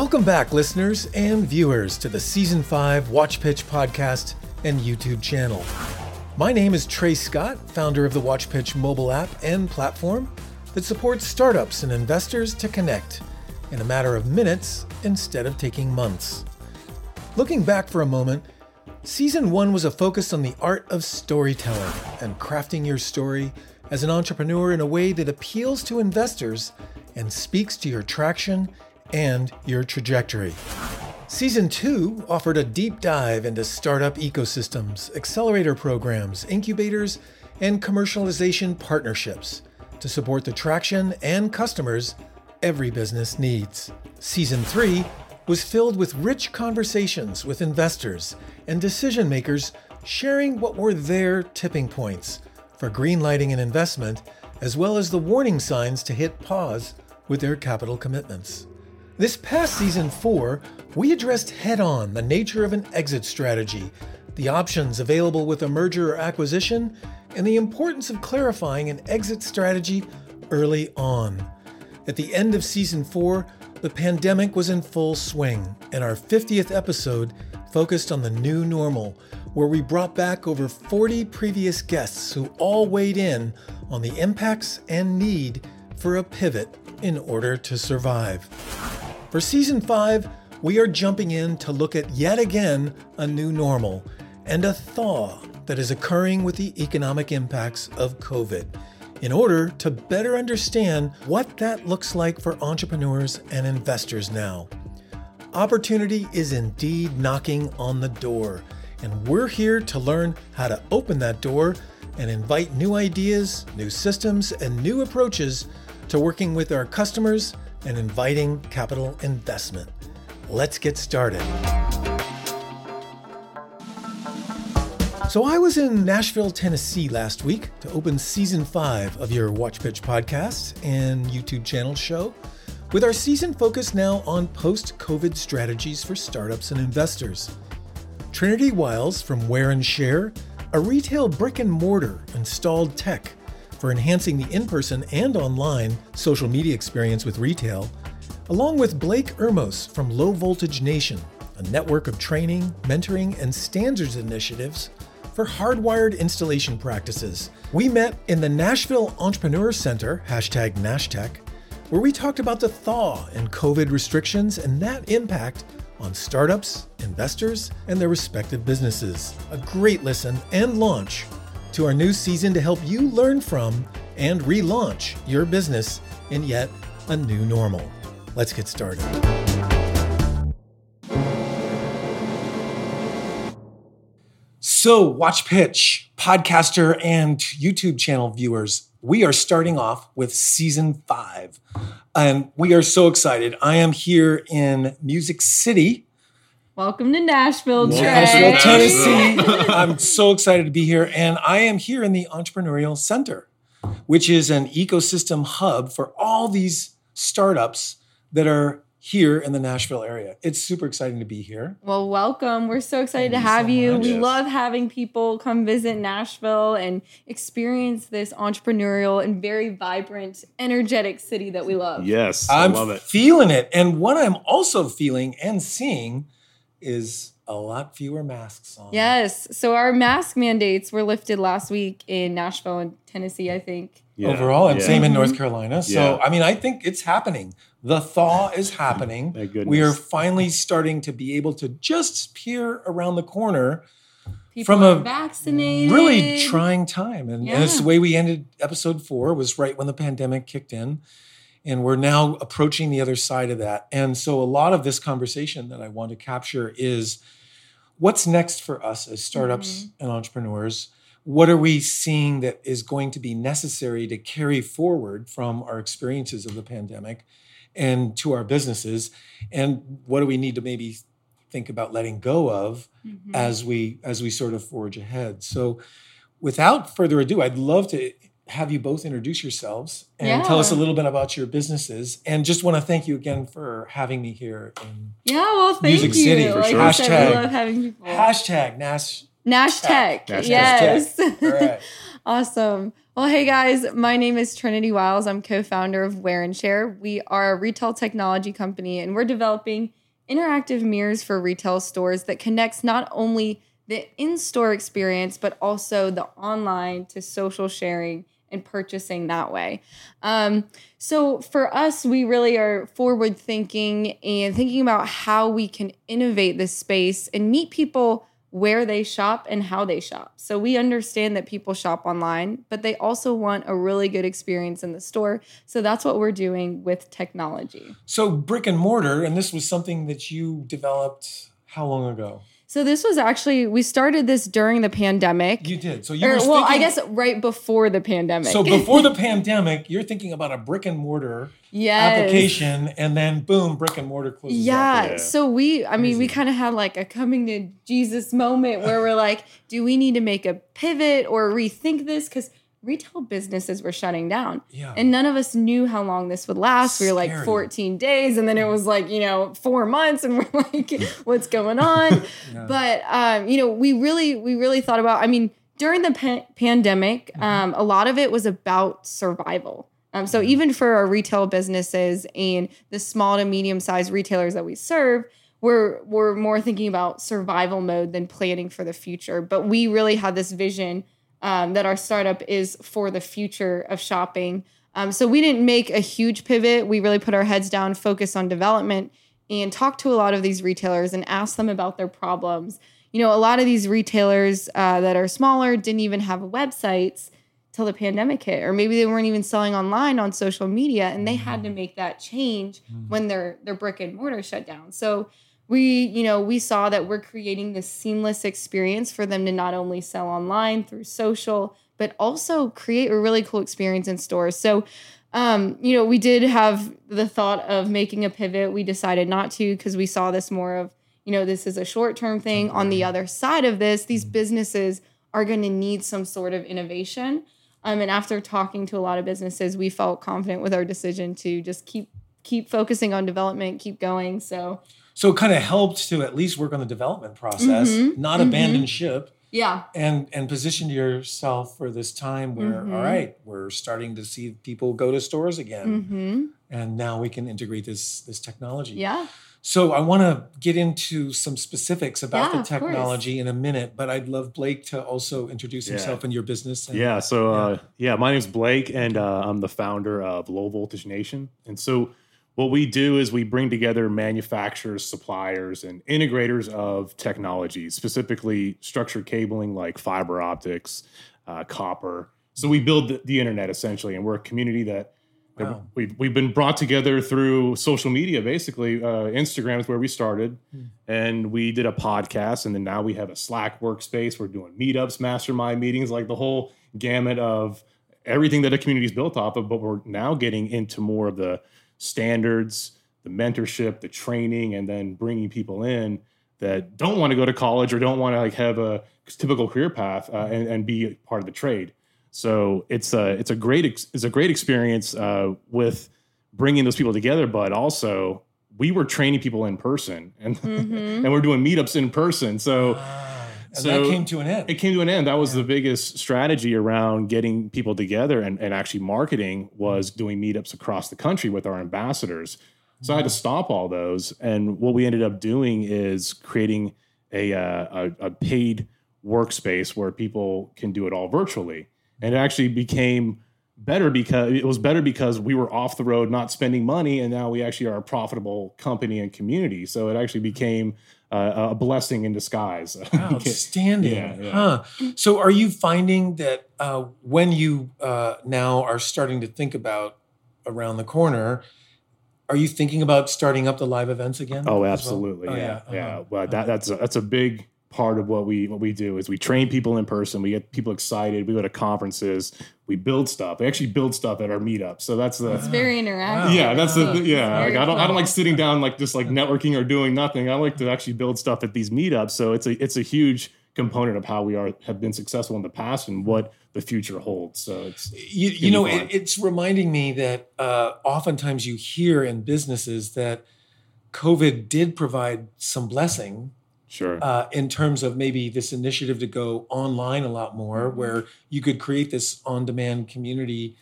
Welcome back, listeners and viewers, to the Season 5 Watch Pitch podcast and YouTube channel. My name is Trey Scott, founder of the Watch Pitch mobile app and platform that supports startups and investors to connect in a matter of minutes instead of taking months. Looking back for a moment, Season 1 was a focus on the art of storytelling and crafting your story as an entrepreneur in a way that appeals to investors and speaks to your traction and your trajectory. Season 2 offered a deep dive into startup ecosystems, accelerator programs, incubators, and commercialization partnerships to support the traction and customers every business needs. Season 3 was filled with rich conversations with investors and decision makers sharing what were their tipping points for greenlighting an investment, as well as the warning signs to hit pause with their capital commitments. This past season four, we addressed head on the nature of an exit strategy, the options available with a merger or acquisition, and the importance of clarifying an exit strategy early on. At the end of season four, the pandemic was in full swing, and our 50th episode focused on the new normal, where we brought back over 40 previous guests who all weighed in on the impacts and need for a pivot in order to survive. For season 5, we are jumping in to look at yet again a new normal and a thaw that is occurring with the economic impacts of COVID in order to better understand what that looks like for entrepreneurs and investors now. Opportunity is indeed knocking on the door, and we're here to learn how to open that door and invite new ideas, new systems, and new approaches to working with our customers and inviting capital investment. Let's get started. So, I was in Nashville, Tennessee last week to open season five of your Watch Pitch podcast and YouTube channel show, with our season focused now on post COVID strategies for startups and investors. Trinity Wiles from Wear and Share, a retail brick and mortar installed tech for enhancing the in person and online social media experience with retail, along with Blake Urmos from Low Voltage Nation, a network of training, mentoring, and standards initiatives for hardwired installation practices. We met in the Nashville Entrepreneur Center, hashtag NashTech, where we talked about the thaw and COVID restrictions and that impact on startups, investors, and their respective businesses. A great listen and launch to our new season to help you learn from and relaunch your business in yet a new normal. Let's get started. So, Watch Pitch, podcaster and YouTube channel viewers, we are starting off with season five. And we are so excited. I am here in Music City, Welcome to Nashville, Trey. Nashville, Tennessee. I'm so excited to be here. And I am here in the Entrepreneurial Center, which is an ecosystem hub for all these startups that are here in the Nashville area. It's super exciting to be here. Well, welcome. We're so excited Thank to you have so you. We Yes. love having people come visit Nashville and experience this entrepreneurial and very vibrant, energetic city that we love. Yes, I I'm love it. feeling it. And what I'm also feeling and seeing is a lot fewer masks on. Yes. So our mask mandates were lifted last week in Nashville and Tennessee, I think. Yeah, Overall, and yeah. same in Mhm. North Carolina. So, Yeah. I mean, I think it's happening. The thaw is happening. We are finally starting to be able to just peer around the corner People From a vaccinated. really trying time and, and it's the way we ended episode four was right when the pandemic kicked in and we're now approaching the other side of that and so a lot of this conversation that i want to capture is what's next for us as startups and entrepreneurs what are we seeing that is going to be necessary to carry forward from our experiences of the pandemic and to our businesses and what do we need to maybe think about letting go of Mhm. as we as we sort of forge ahead. So without further ado, I'd love to have you both introduce yourselves and tell us a little bit about your businesses. And just want to thank you again for having me here. In Yeah, well, thank Music you. City, for like sure. I said, Hashtag- we love having people. hashtag Nash. Nash Tech. Nash yes. All right. Awesome. Well, hey guys, my name is Trinity Wiles. I'm co founder of Wear and Share. We are a retail technology company and we're developing interactive mirrors for retail stores that connects not only the in store experience, but also the online to social sharing and purchasing that way. Um, so for us, we really are forward thinking and thinking about how we can innovate this space and meet people where they shop and how they shop. So we understand that people shop online, but they also want a really good experience in the store. So that's what we're doing with technology. So brick and mortar, and this was something that you developed how long ago? So this was actually we started this during the pandemic. You did. So you or, were well, I guess right before the pandemic. So before the pandemic, you're thinking about a brick and mortar yes. application, and then boom, brick and mortar closes. Yeah. Yeah. So we, I mean, we kind of had like a coming to Jesus moment where we're like, do we need to make a pivot or rethink this? Because retail businesses were shutting down. Yeah. And none of us knew how long this would last. We were like 14 days, and then it was like, you know, four months, and we're like, what's going on? Yeah. But um, you know, we really, we really thought about. I mean, during the pa- pandemic, Mm-hmm. um, a lot of it was about survival. Um, so Mm-hmm. even for our retail businesses and the small to medium sized retailers that we serve, we're we're more thinking about survival mode than planning for the future. But we really had this vision um, that our startup is for the future of shopping. Um, so we didn't make a huge pivot. We really put our heads down, focus on development, and talk to a lot of these retailers and ask them about their problems. You know, a lot of these retailers uh, that are smaller didn't even have websites till the pandemic hit, or maybe they weren't even selling online on social media, and they had to make that change when their their brick and mortar shut down. So we, you know, we saw that we're creating this seamless experience for them to not only sell online through social, but also create a really cool experience in stores. So um, you know, we did have the thought of making a pivot. We decided not to because we saw this more of, you know, this is a short term thing. On the other side of this, these businesses are going to need some sort of innovation. Um, and after talking to a lot of businesses, we felt confident with our decision to just keep keep focusing on development, keep going. So So it kind of helped to at least work on the development process, Mhm, not mhm. abandon ship, yeah, and and position yourself for this time where Mhm. all right, we're starting to see people go to stores again, hmm and now we can integrate this this technology. yeah, So I want to get into some specifics about Yeah, the technology in a minute, but I'd love Blake to also introduce Yeah. himself and your business. And, Yeah. So, uh, yeah, my name's Blake, and uh, I'm the founder of Low Voltage Nation. And so, what we do is we bring together manufacturers, suppliers, and integrators of technology, specifically structured cabling like fiber optics, uh, copper. So, we build the, the internet essentially, and we're a community that. that Wow. We've, we've been brought together through social media, basically. Uh, Instagram is where we started, and we did a podcast, and then now we have a Slack workspace. We're doing meetups, mastermind meetings, like the whole gamut of everything that a community is built off of. But we're now getting into more of the standards, the mentorship, the training, and then bringing people in that don't want to go to college or don't want to like have a typical career path uh, and, and be part of the trade. So it's a it's a great ex- it's a great experience uh, with bringing those people together, but also we were training people in person and Mhm. and we're doing meetups in person. So Ah, and So- that came to an end. it came to an end. That was the biggest strategy around getting people together and, and actually marketing was doing meetups across the country with our ambassadors. So I had to stop all those. And what we ended up doing is creating a, uh, a, a paid workspace where people can do it all virtually. And it actually became better because it was better because we were off the road, not spending money. And now we actually are a profitable company and community. So it actually became uh, a blessing in disguise. Outstanding. Yeah, yeah. Huh. So, are you finding that uh, when you uh, now are starting to think about around the corner, are you thinking about starting up the live events again? Oh, well? absolutely. Oh, yeah. Yeah. uh-huh. Well, that, that's a, that's a big part of what we what we do is we train people in person. We get people excited. We go to conferences. We build stuff. We actually build stuff at our meetups. So that's the it's very interactive. Wow. yeah. That's the yeah. very Like, I don't I don't like sitting down like just like networking or doing nothing. I like to actually build stuff at these meetups. So it's a it's a huge component of how we are have been successful in the past and what the future holds. So it's You, you know, it, it's reminding me that uh, oftentimes you hear in businesses that COVID did provide some blessing Sure. uh, in terms of maybe this initiative to go online a lot more, Mm-hmm. where you could create this on demand community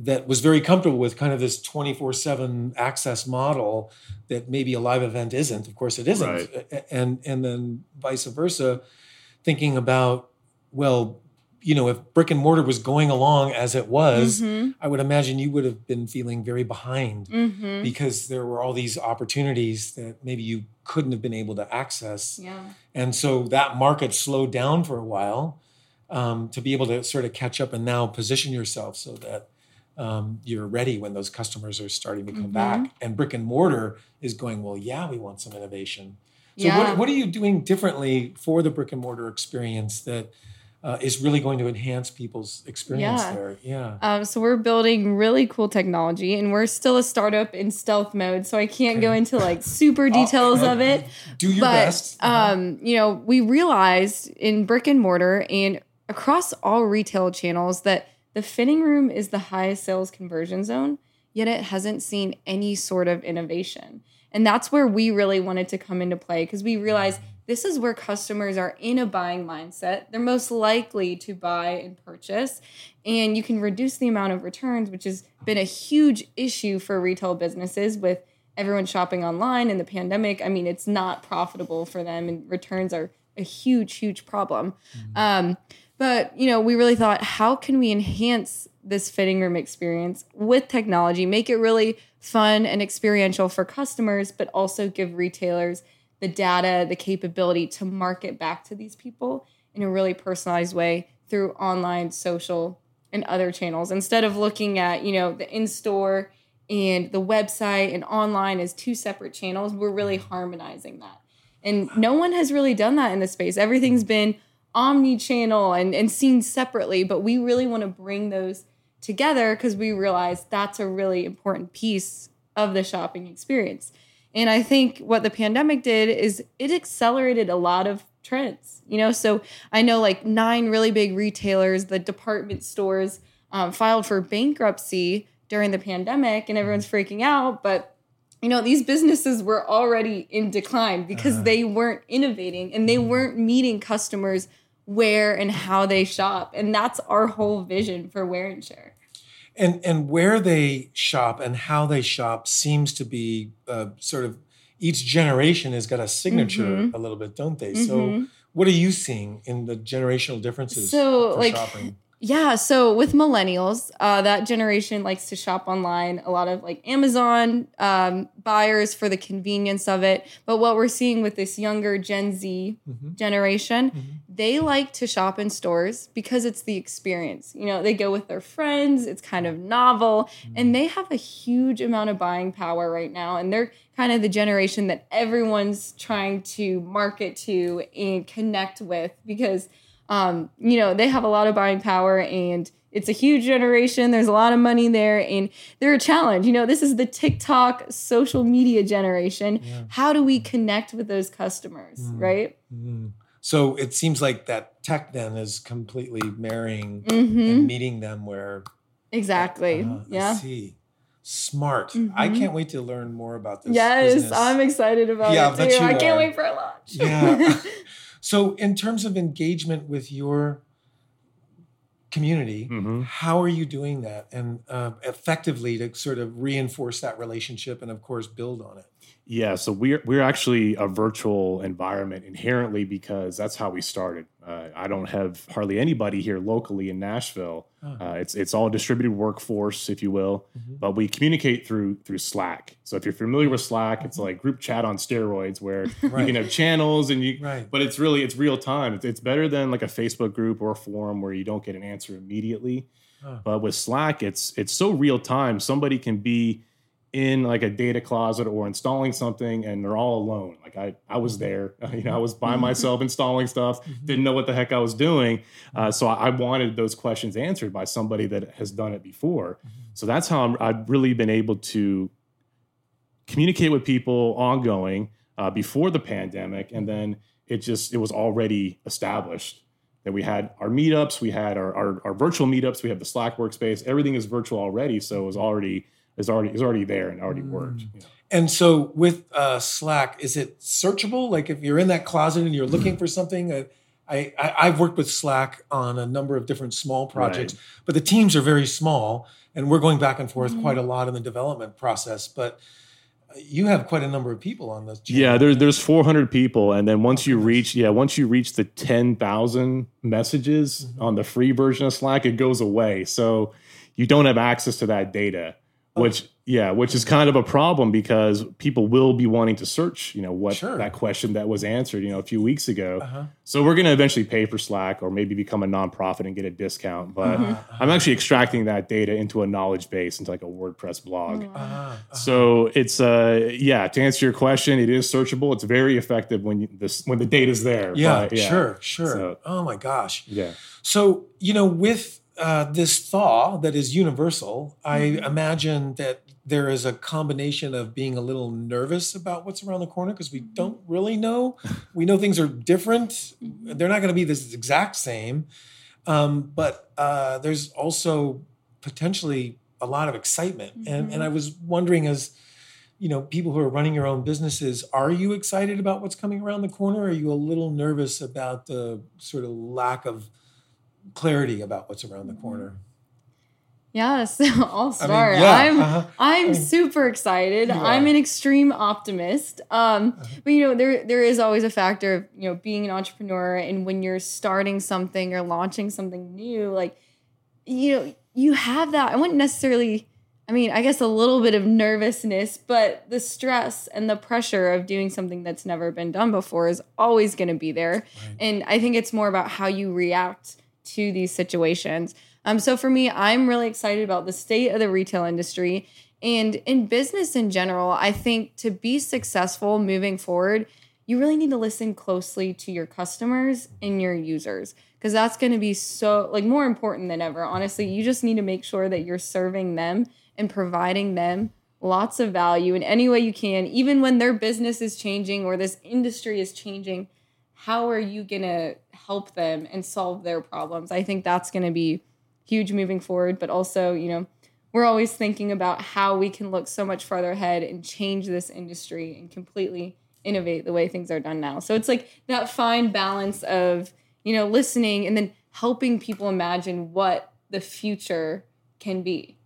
that was very comfortable with kind of this 24 7 access model that maybe a live event isn't. Of course, it isn't. Right. And, and then vice versa, thinking about, well, you know, if brick and mortar was going along as it was, Mhm. I would imagine you would have been feeling very behind Mhm. because there were all these opportunities that maybe you couldn't have been able to access. Yeah. And so that market slowed down for a while um, to be able to sort of catch up and now position yourself so that um, you're ready when those customers are starting to come Mhm. back. And brick and mortar is going, well, yeah, we want some innovation. So, Yeah. what, what are you doing differently for the brick and mortar experience that uh, is really going to enhance people's experience Yeah. there? Yeah. Um, so we're building really cool technology, and we're still a startup in stealth mode. So I can't go into like super details Uh, of it. Do your but best. Uh-huh. um, you know, we realized in brick and mortar and across all retail channels that the fitting room is the highest sales conversion zone, yet it hasn't seen any sort of innovation. And that's where we really wanted to come into play because we realized this is where customers are in a buying mindset. They're most likely to buy and purchase, and you can reduce the amount of returns, which has been a huge issue for retail businesses with everyone shopping online in the pandemic. I mean, it's not profitable for them, and returns are a huge, huge problem. Um, but you know, we really thought, how can we enhance this fitting room experience with technology, make it really fun and experiential for customers, but also give retailers the data, the capability to market back to these people in a really personalized way through online, social, and other channels. Instead of looking at you know the in-store and the website and online as two separate channels we're really harmonizing that. And no one has really done that in the space. Everything's been omni-channel and, and seen separately but we really want to bring those together because we realize that's a really important piece of the shopping experience and i think what the pandemic did is it accelerated a lot of trends you know? So i know like nine really big retailers the department stores um, filed for bankruptcy during the pandemic and everyone's freaking out but you know these businesses were already in decline because Uh-huh. they weren't innovating and they weren't meeting customers where and how they shop. And that's our whole vision for wear and share and and where they shop and how they shop seems to be uh, sort of each generation has got a signature Mhm. a little bit, don't they? Mhm. So, what are you seeing in the generational differences So, for like, shopping? Yeah, so with millennials, uh, that generation likes to shop online. A lot of like Amazon um, buyers for the convenience of it. But what we're seeing with this younger Gen Z Mhm. generation, Mhm. they like to shop in stores because it's the experience. You know, they go with their friends, it's kind of novel, and they have a huge amount of buying power right now. And they're kind of the generation that everyone's trying to market to and connect with because um, you know, they have a lot of buying power and it's a huge generation. There's a lot of money there and they're a challenge. You know, this is the TikTok social media generation. Yeah. How do we connect with those customers, Mm. right? Mhm. So it seems like that tech then is completely marrying Mm-hmm. and meeting them where. Exactly. Uh, I yeah. see. Smart. I Mhm. can't wait to learn more about this. Yes, business. I'm excited about Yeah, it too. I can't are. wait for a launch. Yeah. So, in terms of engagement with your community, Mhm. how are you doing that and uh, effectively to sort of reinforce that relationship and, of course, build on it? Yeah, so we're we're actually a virtual environment inherently because that's how we started. Uh, I don't have hardly anybody here locally in Nashville. Oh. Uh, it's it's all distributed workforce, if you will, Mhm. but we communicate through through Slack. So if you're familiar with Slack, it's Mhm. like group chat on steroids where Right. you can have channels and you. Right. But it's really it's real time. It's, it's better than like a Facebook group or a forum where you don't get an answer immediately. Oh. But with Slack, it's it's so real time. Somebody can be in like a data closet or installing something, and they're all alone. Like I, I was there. You know, I was by myself installing stuff. Mhm. Didn't know what the heck I was doing. Uh, so I, I wanted those questions answered by somebody that has done it before. So that's how I'm, I've really been able to communicate with people ongoing uh, before the pandemic, and then it just it was already established that we had our meetups, we had our, our, our virtual meetups, we have the Slack workspace. Everything is virtual already, so it was already is already is already there and already worked. Mm. you know. And so with uh, Slack, is it searchable? Like if you're in that closet and you're looking for something, uh, I, I I've worked with Slack on a number of different small projects, Right. but the teams are very small, and we're going back and forth Mhm. quite a lot in the development process. But you have quite a number of people on this. channel. Yeah, there's there's 400 people, and then once you reach yeah once you reach the 10,000 messages Mhm. on the free version of Slack, it goes away. So you don't have access to that data, Oh. which yeah, which is kind of a problem because people will be wanting to search, you know, what Sure. that question that was answered, you know, a few weeks ago. Uh-huh. So we're going to eventually pay for Slack or maybe become a nonprofit and get a discount, but Uh-huh. I'm actually extracting that data into a knowledge base into like a WordPress blog. Oh. Uh-huh. So it's uh yeah to answer your question, it is searchable. It's very effective when you, this when the data's there. yeah, but sure, sure. So- oh my gosh. yeah. So, you know, with uh, this thaw that is universal, I Mhm. imagine that there is a combination of being a little nervous about what's around the corner because we don't really know. We know things are different. They're not going to be this exact same. Um, but uh, there's also potentially a lot of excitement. And, and I was wondering, as you know, people who are running your own businesses, are you excited about what's coming around the corner? Or are you a little nervous about the sort of lack of clarity about what's around the corner? Yeah, so I'll I start. mean, yeah, I'm uh-huh. I'm mean, super excited. I'm an extreme optimist. Um, Uh-huh. but you know, there there is always a factor of you know being an entrepreneur and when you're starting something or launching something new, like you know, you have that. I wouldn't necessarily. I mean, I guess a little bit of nervousness, but the stress and the pressure of doing something that's never been done before is always going to be there. Right. And I think it's more about how you react to these situations. Um, so for me, I'm really excited about the state of the retail industry and in business in general. I think to be successful moving forward, you really need to listen closely to your customers and your users because that's going to be so like more important than ever. Honestly, you just need to make sure that you're serving them and providing them lots of value in any way you can, even when their business is changing or this industry is changing. How are you going to help them and solve their problems? I think that's going to be huge moving forward, but also, you know, we're always thinking about how we can look so much farther ahead and change this industry and completely innovate the way things are done now. So it's like that fine balance of, you know, listening and then helping people imagine what the future can be.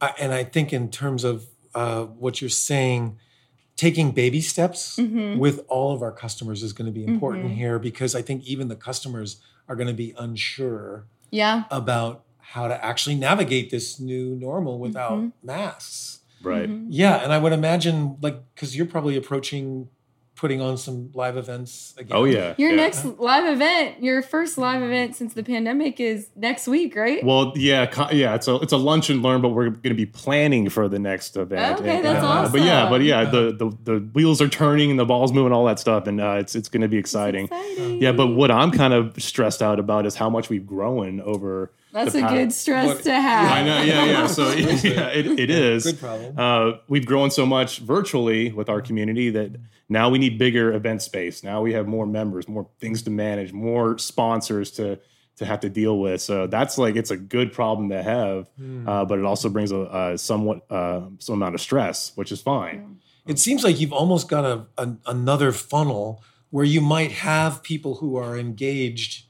I, and I think in terms of uh, what you're saying, taking baby steps Mhm. with all of our customers is going to be important Mhm. here because I think even the customers are going to be unsure Yeah. about how to actually navigate this new normal without Mhm. masks. Right. Mhm. Yeah, and I would imagine like because you're probably approaching putting on some live events again. Oh yeah. Your yeah. next live event, your first live event since the pandemic is next week, right? Well, yeah, yeah. It's a it's a lunch and learn, but we're going to be planning for the next event. Okay, And, that's uh, But yeah, but yeah, the, the the wheels are turning and the ball's moving, all that stuff, and uh, it's it's going to be exciting. Exciting. Yeah, but what I'm kind of stressed out about is how much we've grown over. That's a good stress What- to have. I know, yeah, yeah. So yeah, it, it is. Good problem. Uh, we've grown so much virtually with our community that now we need bigger event space. Now we have more members, more things to manage, more sponsors to to have to deal with. So that's like it's a good problem to have, Hmm. uh, but it also brings a, a somewhat uh, some amount of stress, which is fine. It seems like you've almost got a, a another funnel where you might have people who are engaged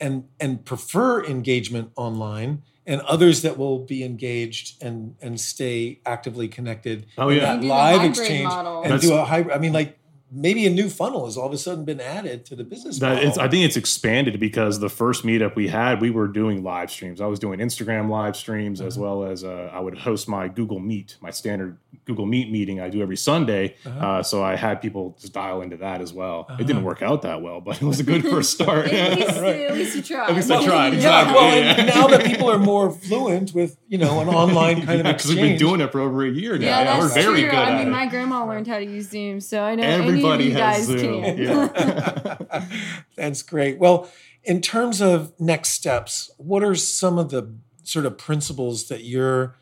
and and prefer engagement online and others that will be engaged and and stay actively connected Oh, in yeah. that You do the live hybrid exchange model. and That's- do a hybrid i mean like maybe a new funnel has all of a sudden been added to the business That model. it's, I think it's expanded because the first meetup we had, we were doing live streams. I was doing Instagram live streams as well as uh, I would host my Google Meet, my standard Google Meet meeting I do every Sunday. Uh-huh. Uh, so I had people just dial into that as well. Uh-huh. It didn't work out that well, but it was a good first start. At least, Right. at least you tried. At least I tried, yeah, exactly. well, Yeah. now that people are more fluent with you know an online kind of because we've been doing it for over a year now. Yeah, Yeah, that's we're very true. good I at mean, it. my grandma learned how to use Zoom, so I know Everybody you has guys Zoom. can. Yeah. That's great. Well, in terms of next steps, what are some of the sort of principles that you're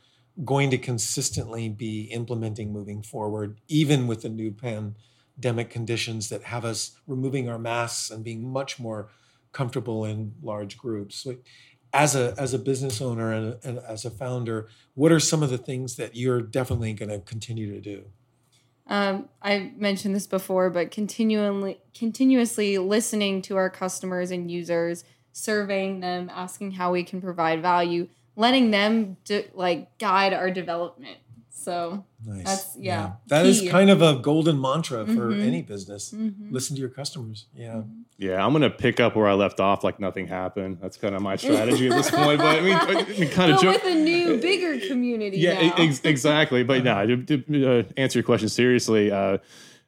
going to consistently be implementing moving forward, even with the new pandemic conditions that have us removing our masks and being much more comfortable in large groups? Like, As a as a business owner and, and as a founder, what are some of the things that you're definitely going to continue to do? Um, I mentioned this before, but continually, continuously listening to our customers and users, surveying them, asking how we can provide value, letting them de- like guide our development. So Nice. That's- yeah, That is key. kind of a golden mantra for Mhm. any business. mhm. Listen to your customers. Yeah. Yeah, I'm gonna pick up where I left off, like nothing happened. That's kind of my strategy at this point. But I mean, I mean kind of but joke. with a new, bigger community. Yeah, now. ex- exactly. But no, to, to uh, answer your question seriously, uh,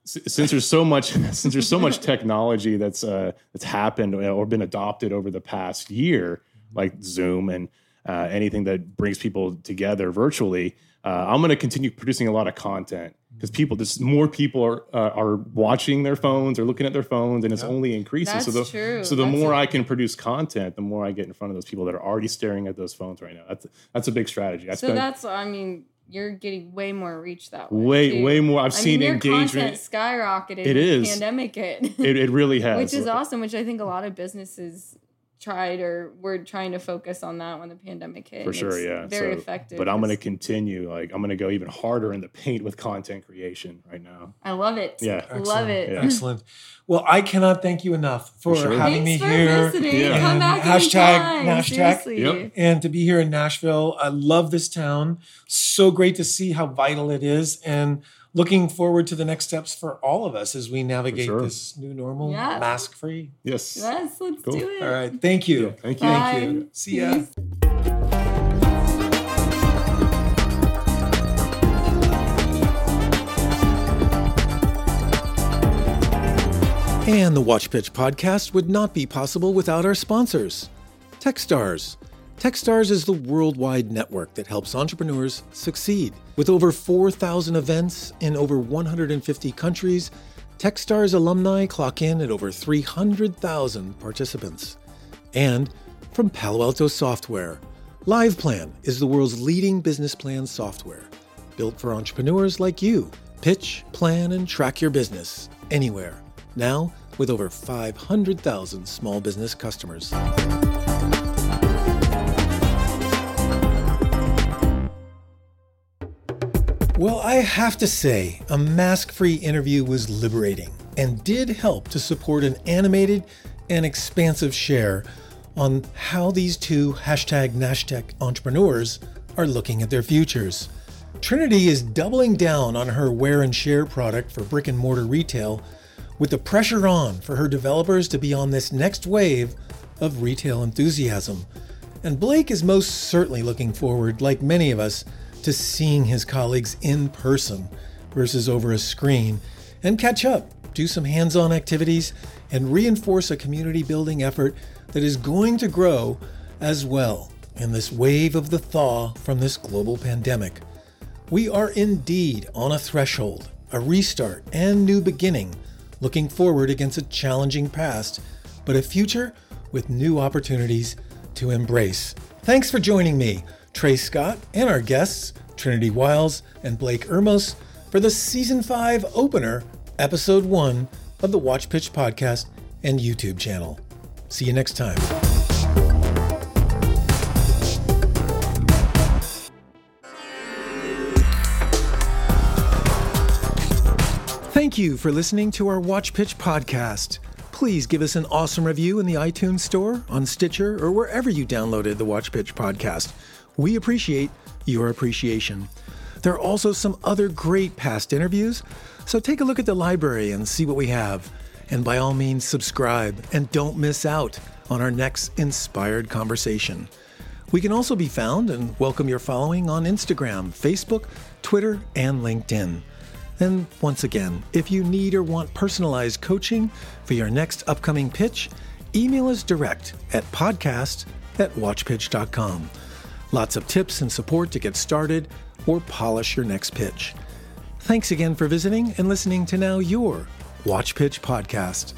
s- since there's so much, since there's so much technology that's uh, that's happened or been adopted over the past year, like Zoom and uh, anything that brings people together virtually, uh, I'm going to continue producing a lot of content because people, just more people are uh, are watching their phones or looking at their phones, and it's Yeah. only increasing. That's so the true. so the That's more I can produce content, the more I get in front of those people that are already staring at those phones right now. That's that's a big strategy. I so spent that's, I mean, you're getting way more reach that way. way too. way more. I've I mean, seen your engagement. content skyrocketed. It when the is. pandemic hit, It, it really has. which is awesome. Which I think a lot of businesses tried or were trying to focus on that when the pandemic hit. For sure, it's yeah. very So- effective. But I'm going to continue. Like I'm going to go even harder in the paint with content creation right now. I love it. Yeah. love it. Yeah. Excellent. Well, I cannot thank you enough for For sure. having Thanks me for here. visiting. Yeah. Come And back hashtag anytime. Nash Seriously. Yep. and to be here in Nashville. I love this town. So great to see how vital it is and looking forward to the next steps for all of us as we navigate sure. this new normal, Yeah. mask free. Yes. Yes, let's Cool. do it. All right. Thank you. Thank you. Thank you. See ya. Peace. And the Watch Pitch podcast would not be possible without our sponsors. Techstars. Techstars is the worldwide network that helps entrepreneurs succeed. With over 4,000 events in over 150 countries, Techstars alumni clock in at over 300,000 participants. And from Palo Alto Software, LivePlan is the world's leading business plan software, built for entrepreneurs like you. Pitch, plan, and track your business anywhere. Now, with over 500,000 small business customers. Well, I have to say, a mask free interview was liberating and did help to support an animated and expansive share on how these two hashtag Nashtech entrepreneurs are looking at their futures. Trinity is doubling down on her wear and share product for brick and mortar retail, with the pressure on for her developers to be on this next wave of retail enthusiasm. And Blake is most certainly looking forward, like many of us, to seeing his colleagues in person versus over a screen and catch up, do some hands on activities, and reinforce a community building effort that is going to grow as well in this wave of the thaw from this global pandemic. We are indeed on a threshold, a restart, and new beginning, looking forward against a challenging past, but a future with new opportunities to embrace. Thanks for joining me, Trey Scott, and our guests, Trinity Wiles and Blake Urmos, for the Season 5 opener, Episode 1 of the Watch Pitch Podcast and YouTube channel. See you next time. Thank you for listening to our Watch Pitch podcast. Please give us an awesome review in the iTunes Store, on Stitcher, or wherever you downloaded the Watch Pitch podcast. We appreciate your appreciation. There are also some other great past interviews, so take a look at the library and see what we have. And by all means, subscribe and don't miss out on our next inspired conversation. We can also be found and welcome your following on Instagram, Facebook, Twitter, and LinkedIn. And once again, if you need or want personalized coaching for your next upcoming pitch, email us direct at podcast at watchpitch.com. Lots of tips and support to get started or polish your next pitch. Thanks again for visiting and listening to now your Watch Pitch podcast.